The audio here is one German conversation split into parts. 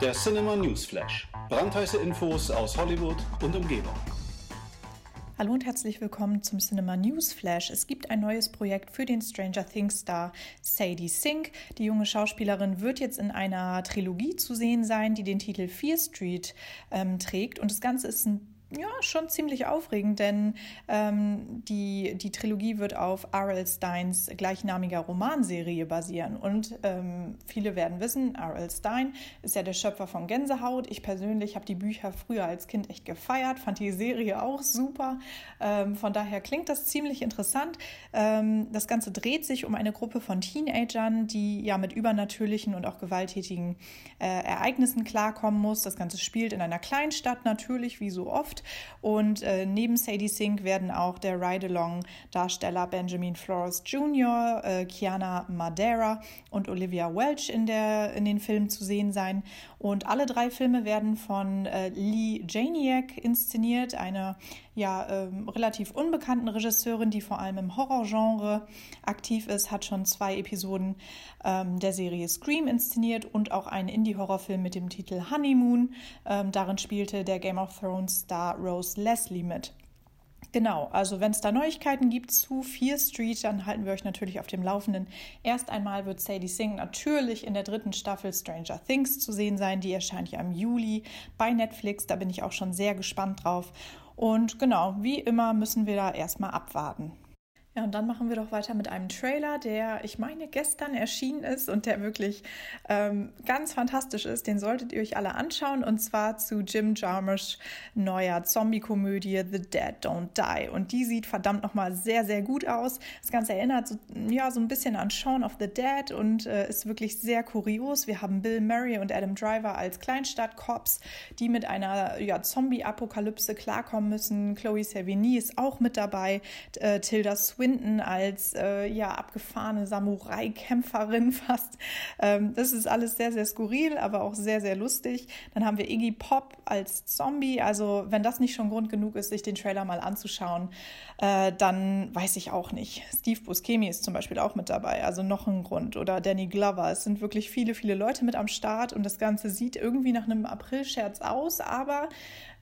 Der Cinema Newsflash. Brandheiße Infos aus Hollywood und Umgebung. Hallo und herzlich willkommen zum Cinema Newsflash. Es gibt ein neues Projekt für den Stranger Things Star Sadie Sink. Die junge Schauspielerin wird jetzt in einer Trilogie zu sehen sein, die den Titel Fear Street ähm, trägt. Und das Ganze ist ein ja, schon ziemlich aufregend, denn ähm, die, die Trilogie wird auf R.L. Steins gleichnamiger Romanserie basieren. Und ähm, viele werden wissen, R.L. Stein ist ja der Schöpfer von Gänsehaut. Ich persönlich habe die Bücher früher als Kind echt gefeiert, fand die Serie auch super. Ähm, von daher klingt das ziemlich interessant. Ähm, das Ganze dreht sich um eine Gruppe von Teenagern, die ja mit übernatürlichen und auch gewalttätigen äh, Ereignissen klarkommen muss. Das Ganze spielt in einer Kleinstadt natürlich, wie so oft. Und äh, neben Sadie Sink werden auch der Ride-Along-Darsteller Benjamin Flores Jr., äh, Kiana Madeira und Olivia Welch in, der, in den Filmen zu sehen sein. Und alle drei Filme werden von äh, Lee Janiak inszeniert, einer ja ähm, relativ unbekannten Regisseurin, die vor allem im Horrorgenre aktiv ist, hat schon zwei Episoden ähm, der Serie Scream inszeniert und auch einen Indie-Horrorfilm mit dem Titel Honeymoon. Ähm, darin spielte der Game of Thrones Star Rose Leslie mit. Genau, also wenn es da Neuigkeiten gibt zu Fear Street, dann halten wir euch natürlich auf dem Laufenden. Erst einmal wird Sadie Singh natürlich in der dritten Staffel Stranger Things zu sehen sein. Die erscheint ja im Juli bei Netflix. Da bin ich auch schon sehr gespannt drauf. Und genau, wie immer müssen wir da erstmal abwarten. Ja, und dann machen wir doch weiter mit einem Trailer, der, ich meine, gestern erschienen ist und der wirklich ähm, ganz fantastisch ist. Den solltet ihr euch alle anschauen und zwar zu Jim Jarmusch neuer Zombie-Komödie The Dead Don't Die. Und die sieht verdammt nochmal sehr, sehr gut aus. Das Ganze erinnert so, ja, so ein bisschen an Shaun of the Dead und äh, ist wirklich sehr kurios. Wir haben Bill Murray und Adam Driver als Kleinstadt-Cops, die mit einer ja, Zombie-Apokalypse klarkommen müssen. Chloe Sevigny ist auch mit dabei. Äh, Tilda Swinton Swinton als äh, ja abgefahrene Samurai-Kämpferin fast. Ähm, das ist alles sehr, sehr skurril, aber auch sehr, sehr lustig. Dann haben wir Iggy Pop als Zombie. Also wenn das nicht schon Grund genug ist, sich den Trailer mal anzuschauen, äh, dann weiß ich auch nicht. Steve Buscemi ist zum Beispiel auch mit dabei, also noch ein Grund. Oder Danny Glover. Es sind wirklich viele, viele Leute mit am Start und das Ganze sieht irgendwie nach einem April-Scherz aus, aber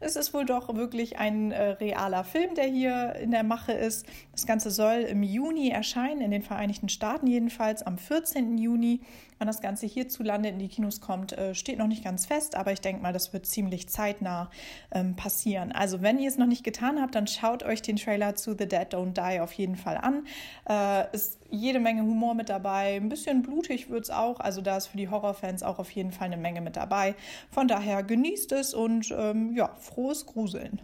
es ist wohl doch wirklich ein äh, realer Film, der hier in der Mache ist. Das Ganze soll im Juni erscheinen, in den Vereinigten Staaten jedenfalls, am 14. Juni. Wann das Ganze hierzulande in die Kinos kommt, äh, steht noch nicht ganz fest, aber ich denke mal, das wird ziemlich zeitnah ähm, passieren. Also wenn ihr es noch nicht getan habt, dann schaut euch den Trailer zu The Dead Don't Die auf jeden Fall an. Äh, ist jede Menge Humor mit dabei, ein bisschen blutig wird es auch, also da ist für die Horrorfans auch auf jeden Fall eine Menge mit dabei. Von daher genießt es und ähm, ja, frohes Gruseln.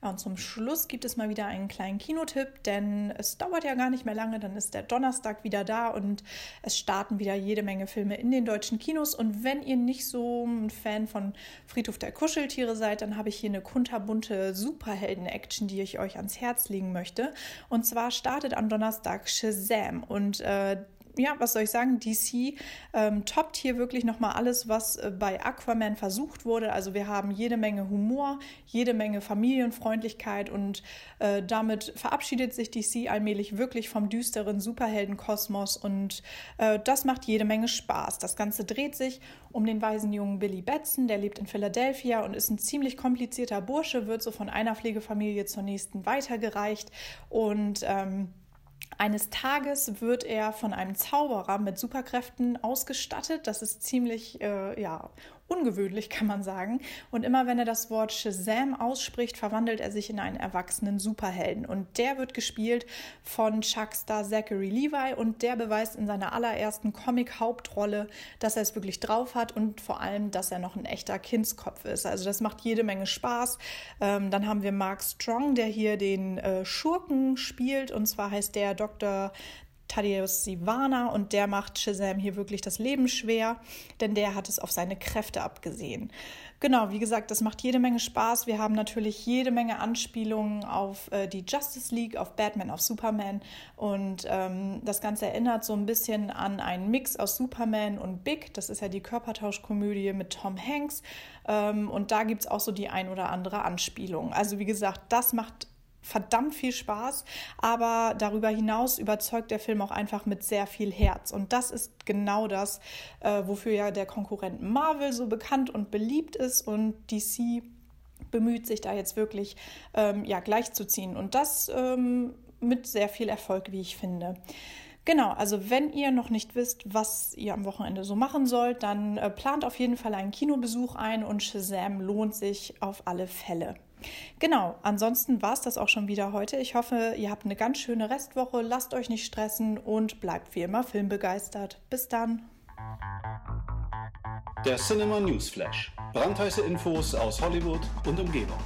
Ja, und zum Schluss gibt es mal wieder einen kleinen Kinotipp, denn es dauert ja gar nicht mehr lange, dann ist der Donnerstag wieder da und es starten wieder jede Menge Filme in den deutschen Kinos. Und wenn ihr nicht so ein Fan von Friedhof der Kuscheltiere seid, dann habe ich hier eine kunterbunte Superhelden-Action, die ich euch ans Herz legen möchte. Und zwar startet am Donnerstag Shazam und äh, ja, was soll ich sagen, DC ähm, toppt hier wirklich nochmal alles, was äh, bei Aquaman versucht wurde. Also wir haben jede Menge Humor, jede Menge Familienfreundlichkeit und äh, damit verabschiedet sich DC allmählich wirklich vom düsteren Superheldenkosmos und äh, das macht jede Menge Spaß. Das Ganze dreht sich um den weisen jungen Billy Batson, der lebt in Philadelphia und ist ein ziemlich komplizierter Bursche, wird so von einer Pflegefamilie zur nächsten weitergereicht und ähm, eines Tages wird er von einem Zauberer mit Superkräften ausgestattet. Das ist ziemlich äh, ja, ungewöhnlich, kann man sagen. Und immer wenn er das Wort Shazam ausspricht, verwandelt er sich in einen erwachsenen Superhelden. Und der wird gespielt von Chuckstar Zachary Levi und der beweist in seiner allerersten Comic-Hauptrolle, dass er es wirklich drauf hat und vor allem, dass er noch ein echter Kindskopf ist. Also das macht jede Menge Spaß. Ähm, dann haben wir Mark Strong, der hier den äh, Schurken spielt und zwar heißt der Dr. Thaddeus Sivana und der macht Shazam hier wirklich das Leben schwer, denn der hat es auf seine Kräfte abgesehen. Genau, wie gesagt, das macht jede Menge Spaß. Wir haben natürlich jede Menge Anspielungen auf äh, die Justice League, auf Batman, auf Superman und ähm, das Ganze erinnert so ein bisschen an einen Mix aus Superman und Big. Das ist ja die Körpertauschkomödie mit Tom Hanks ähm, und da gibt es auch so die ein oder andere Anspielung. Also wie gesagt, das macht verdammt viel Spaß, aber darüber hinaus überzeugt der Film auch einfach mit sehr viel Herz. Und das ist genau das, äh, wofür ja der Konkurrent Marvel so bekannt und beliebt ist und DC bemüht sich da jetzt wirklich ähm, ja, gleichzuziehen. Und das ähm, mit sehr viel Erfolg, wie ich finde. Genau, also wenn ihr noch nicht wisst, was ihr am Wochenende so machen sollt, dann äh, plant auf jeden Fall einen Kinobesuch ein und Shazam lohnt sich auf alle Fälle. Genau, ansonsten war es das auch schon wieder heute. Ich hoffe, ihr habt eine ganz schöne Restwoche, lasst euch nicht stressen und bleibt wie immer filmbegeistert. Bis dann. Der Cinema News Flash. Brandheiße Infos aus Hollywood und Umgebung.